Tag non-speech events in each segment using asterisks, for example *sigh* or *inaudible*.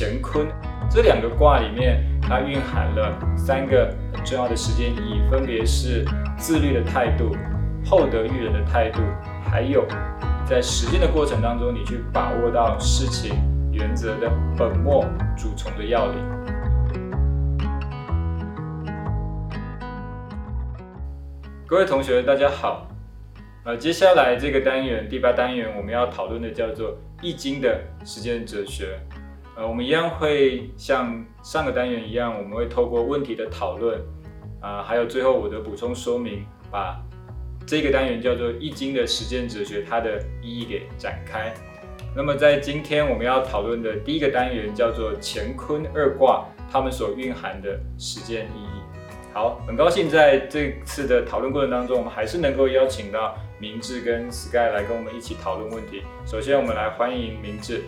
乾坤这两个卦里面，它蕴含了三个很重要的时间意义，分别是自律的态度、厚德育人的态度，还有在实践的过程当中，你去把握到事情原则的本末主从的要领。各位同学，大家好。呃，接下来这个单元第八单元，我们要讨论的叫做《易经》的实践哲学。我们一样会像上个单元一样，我们会透过问题的讨论，啊，还有最后我的补充说明，把这个单元叫做《易经》的实践哲学它的意义给展开。那么在今天我们要讨论的第一个单元叫做乾坤二卦，它们所蕴含的实践意义。好，很高兴在这次的讨论过程当中，我们还是能够邀请到明志跟 Sky 来跟我们一起讨论问题。首先，我们来欢迎明志。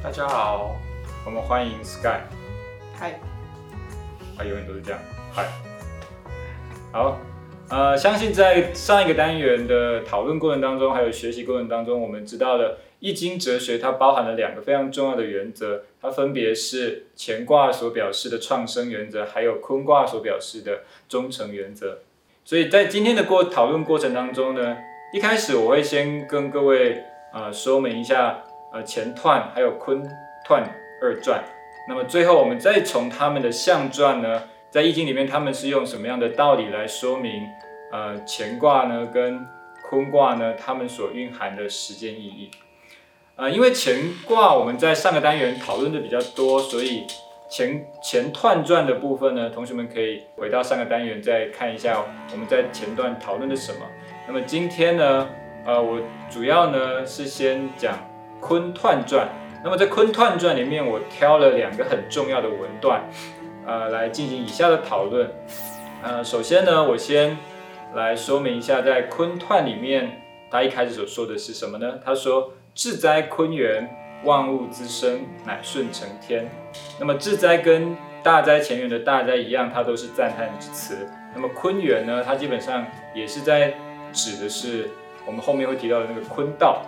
大家好。我们欢迎 Sky。嗨。他永远都是这样。嗨。好，呃，相信在上一个单元的讨论过程当中，还有学习过程当中，我们知道了。易经哲学它包含了两个非常重要的原则，它分别是乾卦所表示的创生原则，还有坤卦所表示的忠诚原则。所以在今天的过讨论过程当中呢，一开始我会先跟各位呃说明一下呃乾彖还有坤彖二传，那么最后我们再从他们的象传呢，在易经里面他们是用什么样的道理来说明呃乾卦呢跟坤卦呢他们所蕴含的时间意义。呃，因为乾卦我们在上个单元讨论的比较多，所以乾乾彖传的部分呢，同学们可以回到上个单元再看一下我们在前段讨论的什么。那么今天呢，呃，我主要呢是先讲坤彖传。那么在坤彖传里面，我挑了两个很重要的文段，呃，来进行以下的讨论。呃，首先呢，我先来说明一下，在坤彖里面，他一开始所说的是什么呢？他说。至哉坤元，万物滋生，乃顺承天。那么至哉跟大哉前元的大哉一样，它都是赞叹之词。那么坤元呢，它基本上也是在指的是我们后面会提到的那个坤道。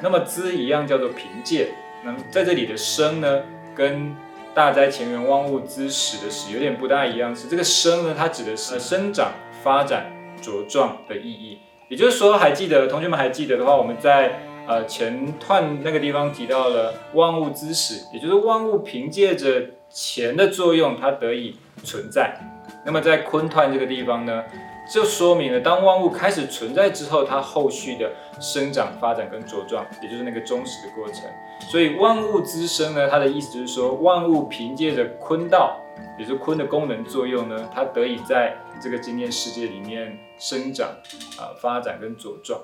那么资一样叫做凭借。那么在这里的生呢，跟大哉前元万物之始的始有点不大一样，是这个生呢，它指的是生长、发展、茁壮的意义。也就是说，还记得同学们还记得的话，我们在呃，前段那个地方提到了万物之始，也就是万物凭借着钱的作用，它得以存在。那么在坤段这个地方呢，就说明了当万物开始存在之后，它后续的生长、发展跟茁壮，也就是那个忠实的过程。所以万物滋生呢，它的意思就是说，万物凭借着坤道，也就是坤的功能作用呢，它得以在这个经验世界里面生长、啊发展跟茁壮。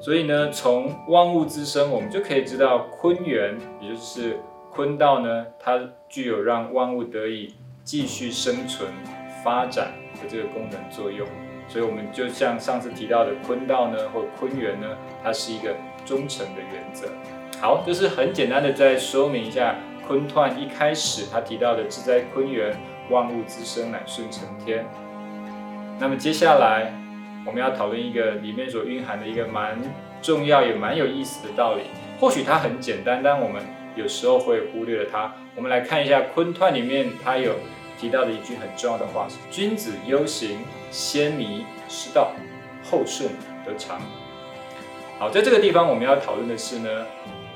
所以呢，从万物滋生，我们就可以知道坤元，也就是坤道呢，它具有让万物得以继续生存、发展的这个功能作用。所以，我们就像上次提到的坤道呢，或坤元呢，它是一个忠诚的原则。好，就是很简单的再说明一下坤彖一开始他提到的“志在坤元，万物之生，乃顺承天”。那么接下来。我们要讨论一个里面所蕴含的一个蛮重要也蛮有意思的道理，或许它很简单，但我们有时候会忽略了它。我们来看一下《坤彖》里面它有提到的一句很重要的话是：“君子忧行，先迷失道，后顺得长。”好，在这个地方我们要讨论的是呢，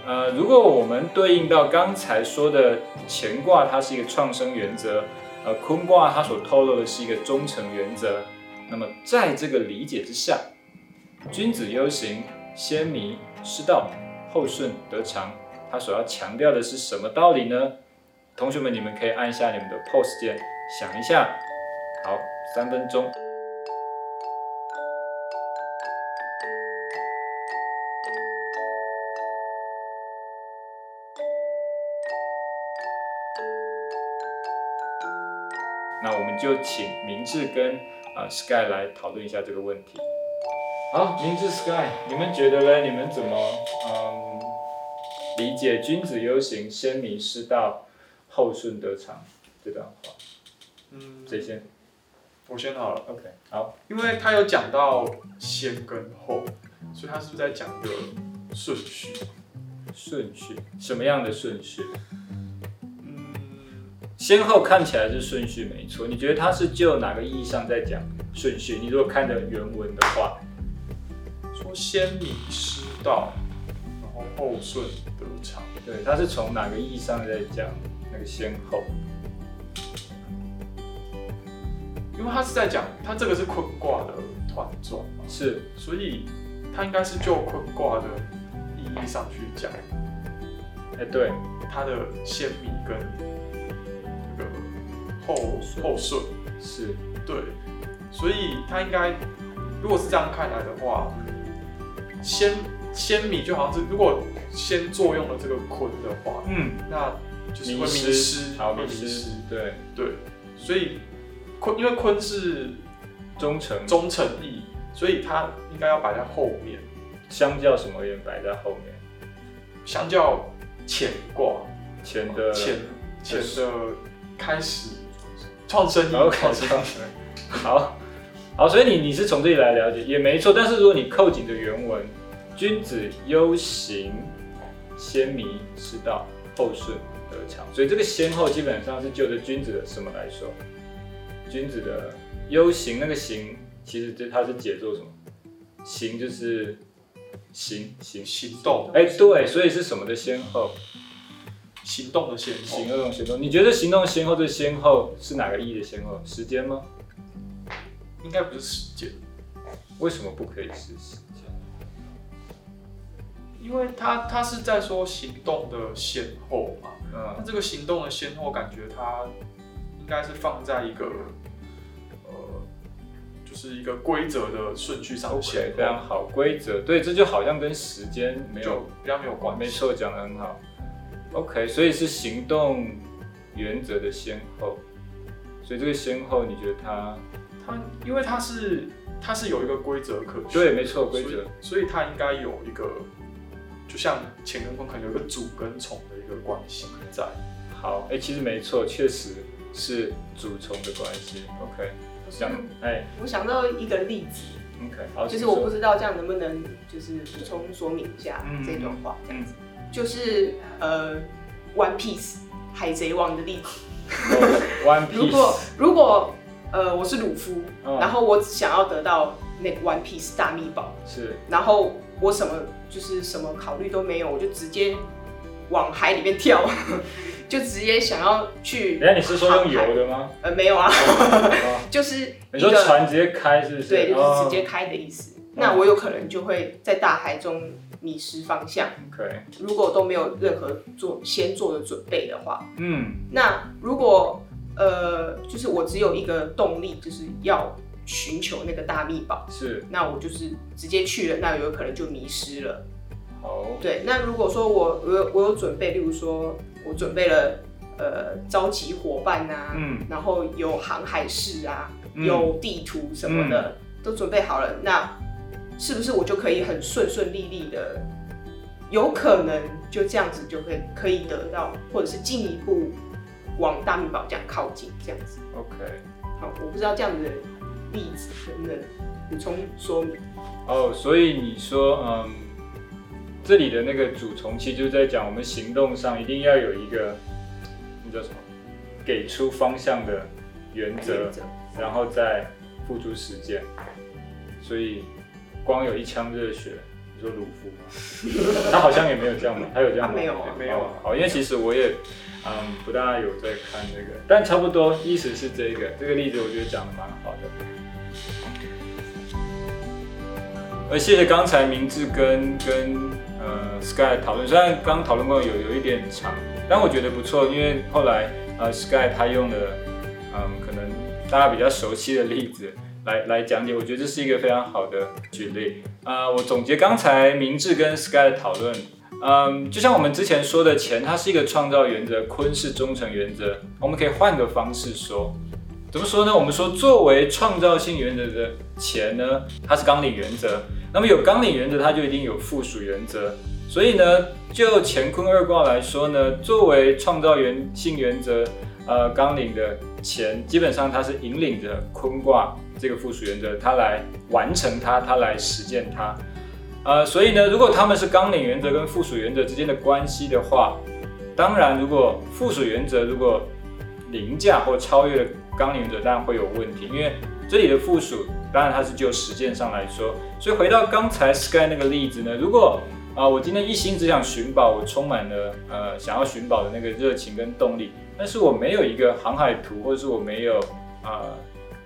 呃，如果我们对应到刚才说的乾卦，它是一个创生原则，呃，坤卦它所透露的是一个忠诚原则。那么，在这个理解之下，君子忧行，先迷失道，后顺得长。它所要强调的是什么道理呢？同学们，你们可以按一下你们的 pause 键，想一下。好，三分钟。那我们就请明志跟。啊，Sky 来讨论一下这个问题。好，明智 Sky，你们觉得呢？你们怎么嗯理解“君子忧行，先民失道，后顺得长”这段话？嗯，谁先？我先好了。OK，好。因为他有讲到先跟后，所以他是不是在讲一个顺序？顺序？什么样的顺序？嗯，先后看起来是顺序没错，你觉得他是就哪个意义上在讲顺序？你如果看的原文的话，说先迷失道，然后后顺得偿。对，他是从哪个意义上在讲那个先后？因为他是在讲，他这个是坤卦的团状嘛，是，所以他应该是就坤卦的意义上去讲。哎、对，他的先迷跟那个后后顺，是，对，所以他应该如果是这样看来的话，先先米就好像是如果先作用了这个坤的话，嗯，那就是会迷失，失，好，会迷失，对，对，所以坤因为坤是忠诚，忠诚义，所以它应该要摆在后面，相较什么也摆在后面，相较乾卦乾的乾乾的开始创生意创生意好，好，所以你你是从这里来了解也没错，但是如果你扣紧的原文，君子忧行，先迷失道，后顺得偿，所以这个先后基本上是就着君子的什么来说？君子的忧行，那个行其实这它是解作什么？行就是行行，行动，哎、对，所以是什么的先后？行动的先行，动行动，你觉得行动先后的先后是哪个意义的先后？时间吗？应该不是时间，为什么不可以是时？因为他他是在说行动的先后嘛，那嗯，这个行动的先后感觉它应该是放在一个呃，就是一个规则的顺序上 OK，先非常好，规则。对，这就好像跟时间没有，比较没有关系，没错，讲的很好。OK，所以是行动原则的先后，所以这个先后，你觉得它它因为它是它是有一个规则可循，对，没错，规则。所以，所以它应该有一个，就像钱跟空可能有一个主跟从的一个关系在。好，哎、其实没错，确实是主从的关系。OK，想，哎我想到一个例子，，OK，好，就是我不知道这样能不能就是补充说明一下嗯这段话，这样嗯子，就是呃，One Piece 海贼王的例子。哦 One *laughs* 如果 Piece，如果呃我是鲁夫，嗯然后我想要得到那个 One Piece 大秘宝，是然后我什么就是什么考虑都没有，我就直接往海里面跳，*laughs* 就直接想要去哎你是说用游的吗？呃没有啊，哦 *laughs* 就是你说船直接开是不是？对，就是哦直接开的意思。那我有可能就会在大海中迷失方向。OK，如果都没有任何做先做的准备的话，嗯，那如果呃，就是我只有一个动力，就是要寻求那个大秘宝，是。那我就是直接去了，那有可能就迷失了。好，对，那如果说我我有我有准备，例如说我准备了呃召集伙伴啊，嗯。然后有航海士啊，嗯。有地图什么的、都准备好了，那是不是我就可以很顺顺利利的，有可能就这样子就可以可以得到，或者是进一步往大秘宝这样靠近这样子？OK，好，我不知道这样子的例子等等补充说明。哦，所以你说，嗯，这里的那个主从其实就是在讲我们行动上一定要有一个，那叫什么？给出方向的原则然后再付诸实践。所以光有一腔热血，你说鲁夫吗？*laughs* 他好像也没有这样吗？他有这样吗？没有啊没有啊哦好，因为其实我也嗯不大有在看这个，但差不多意思是这个这个例子，我觉得讲的蛮好的。呃，谢谢刚才明志跟跟呃 Sky 的讨论，虽然刚讨论过有有一点长，但我觉得不错，因为后来呃 Sky 他用了嗯可能大家比较熟悉的例子来来讲解，我觉得这是一个非常好的举例。呃，我总结刚才明志跟 Sky 的讨论，嗯，就像我们之前说的，钱它是一个创造原则，坤是忠诚原则，我们可以换个方式说。怎么说呢？我们说，作为创造性原则的钱呢，它是纲领原则。那么有纲领原则，它就一定有附属原则。所以呢，就乾坤二卦来说呢，作为创造原性原则，呃，纲领的乾，基本上它是引领着坤卦这个附属原则，它来完成它，它来实践它。呃，所以呢，如果他们是纲领原则跟附属原则之间的关系的话，当然，如果附属原则如果凌驾或超越了纲领原则，当然会有问题，因为这里的附属，当然它是就实践上来说。所以回到刚才 Sky 那个例子呢，如果啊我今天一心只想寻宝，我充满了呃想要寻宝的那个热情跟动力，但是我没有一个航海图，或者是我没有啊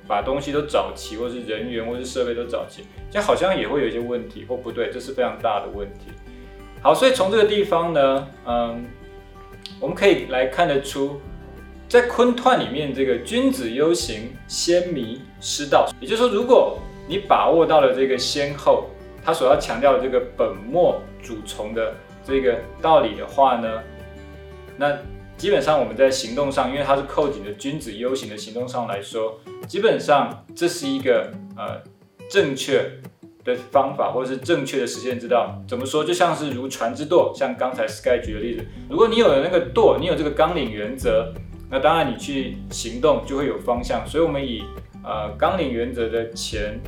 把东西都找齐，或是人员或是设备都找齐，这好像也会有一些问题或不对，这是非常大的问题。好，所以从这个地方呢，嗯，我们可以来看得出。在昆彖里面，这个君子忧行，先迷失道。也就是说，如果你把握到了这个先后，他所要强调的这个本末主从的这个道理的话呢，那基本上我们在行动上，因为它是扣紧的君子忧行的行动上来说，基本上这是一个呃正确的方法，或者是正确的实现之道。怎么说？就像是如船之舵，像刚才 Sky 举的例子，如果你有了那个舵，你有这个纲领原则。那当然，你去行动就会有方向，所以我们以呃纲领原则的前，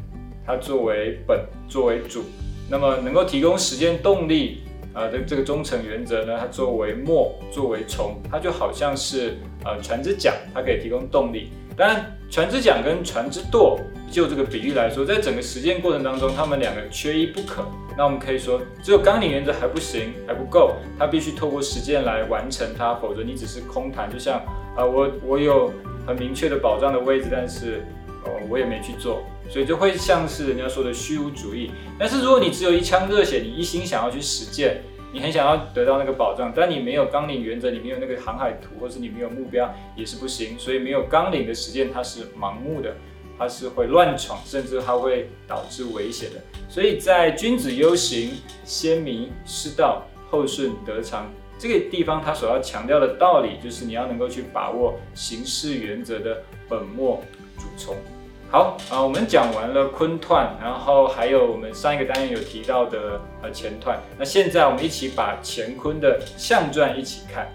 它作为本作为主，那么能够提供实践动力啊的这个忠诚原则呢，它作为末作为从，它就好像是呃船只桨，它可以提供动力。当然，船只桨跟船只舵，就这个比喻来说，在整个实践过程当中，它们两个缺一不可。那我们可以说，只有纲领原则还不行，还不够，它必须透过实践来完成它，否则你只是空谈。就像啊，我我有很明确的保障的位置，但是呃，我也没去做，所以就会像是人家说的虚无主义。但是如果你只有一腔热血，你一心想要去实践，你很想要得到那个保障，但你没有纲领原则，你没有那个航海图，或是你没有目标，也是不行。所以没有纲领的实践，它是盲目的。它是会乱闯，甚至它会导致危险的。所以在君子忧行，先迷失道，后顺得长这个地方，它所要强调的道理，就是你要能够去把握行事原则的本末主从。好啊，我们讲完了坤彖，然后还有我们上一个单元有提到的呃乾彖。那现在我们一起把乾坤的象传一起看，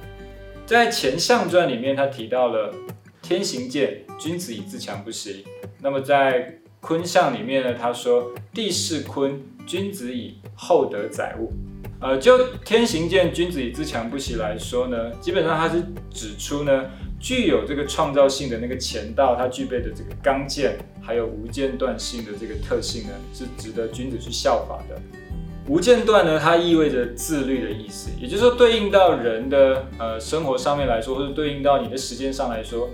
在前象传里面，他提到了天行健，君子以自强不息。那么在坤象里面呢，他说地势坤，君子以厚德载物。呃，就天行健，君子以自强不息来说呢，基本上它是指出呢，具有这个创造性的那个乾道，它具备的这个刚健，还有无间断性的这个特性呢，是值得君子去效法的。无间断呢，它意味着自律的意思，也就是说，对应到人的呃生活上面来说，或者对应到你的时间上来说。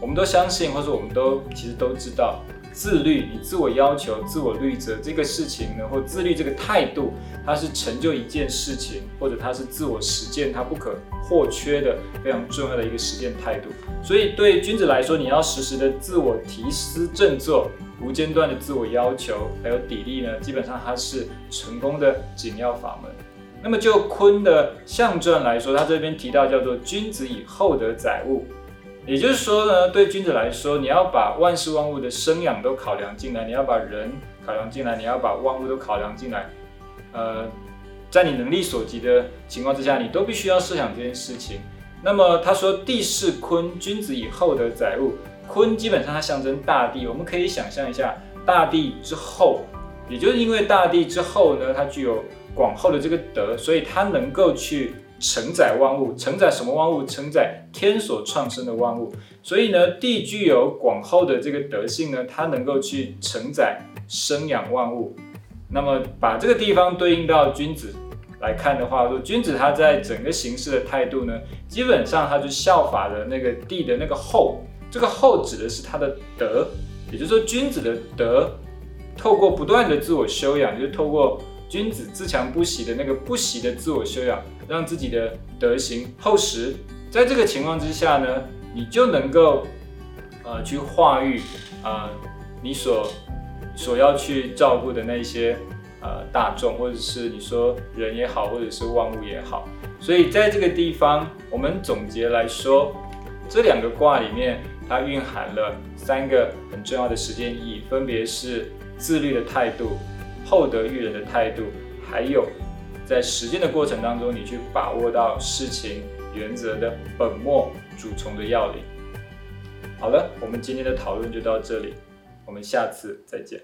我们都相信，或者我们都其实都知道，自律，你自我要求、自我律责这个事情呢，或自律这个态度，它是成就一件事情，或者它是自我实践它不可或缺的非常重要的一个实践态度。所以对君子来说，你要时时的自我提思振作，无间断的自我要求，还有砥砺呢，基本上它是成功的紧要法门。那么就坤的象传来说，他这边提到叫做君子以厚德载物。也就是说呢，对君子来说，你要把万事万物的生养都考量进来，你要把人考量进来，你要把万物都考量进来。呃，在你能力所及的情况之下，你都必须要设想这件事情。那么他说地势坤，君子以厚德载物。坤基本上它象征大地，我们可以想象一下，大地之后，也就是因为大地之后呢，它具有广厚的这个德，所以它能够去。承载万物，承载什么万物？承载天所创生的万物。所以呢，地具有广厚的这个德性呢，它能够去承载生养万物。那么把这个地方对应到君子来看的话，说君子他在整个形式的态度呢，基本上他就效法的那个地的那个厚。这个厚指的是他的德，也就是说君子的德，透过不断的自我修养，就是透过。君子自强不息的那个不息的自我修养，让自己的德行厚实。在这个情况之下呢，你就能够呃去化育啊你所所要去照顾的那些呃大众，或者是你说人也好，或者是万物也好。所以在这个地方，我们总结来说，这两个卦里面它蕴含了三个很重要的实践意义，分别是自律的态度。厚德育人的态度，还有在实践的过程当中，你去把握到事情原则的本末主从的要领。好了，我们今天的讨论就到这里，我们下次再见。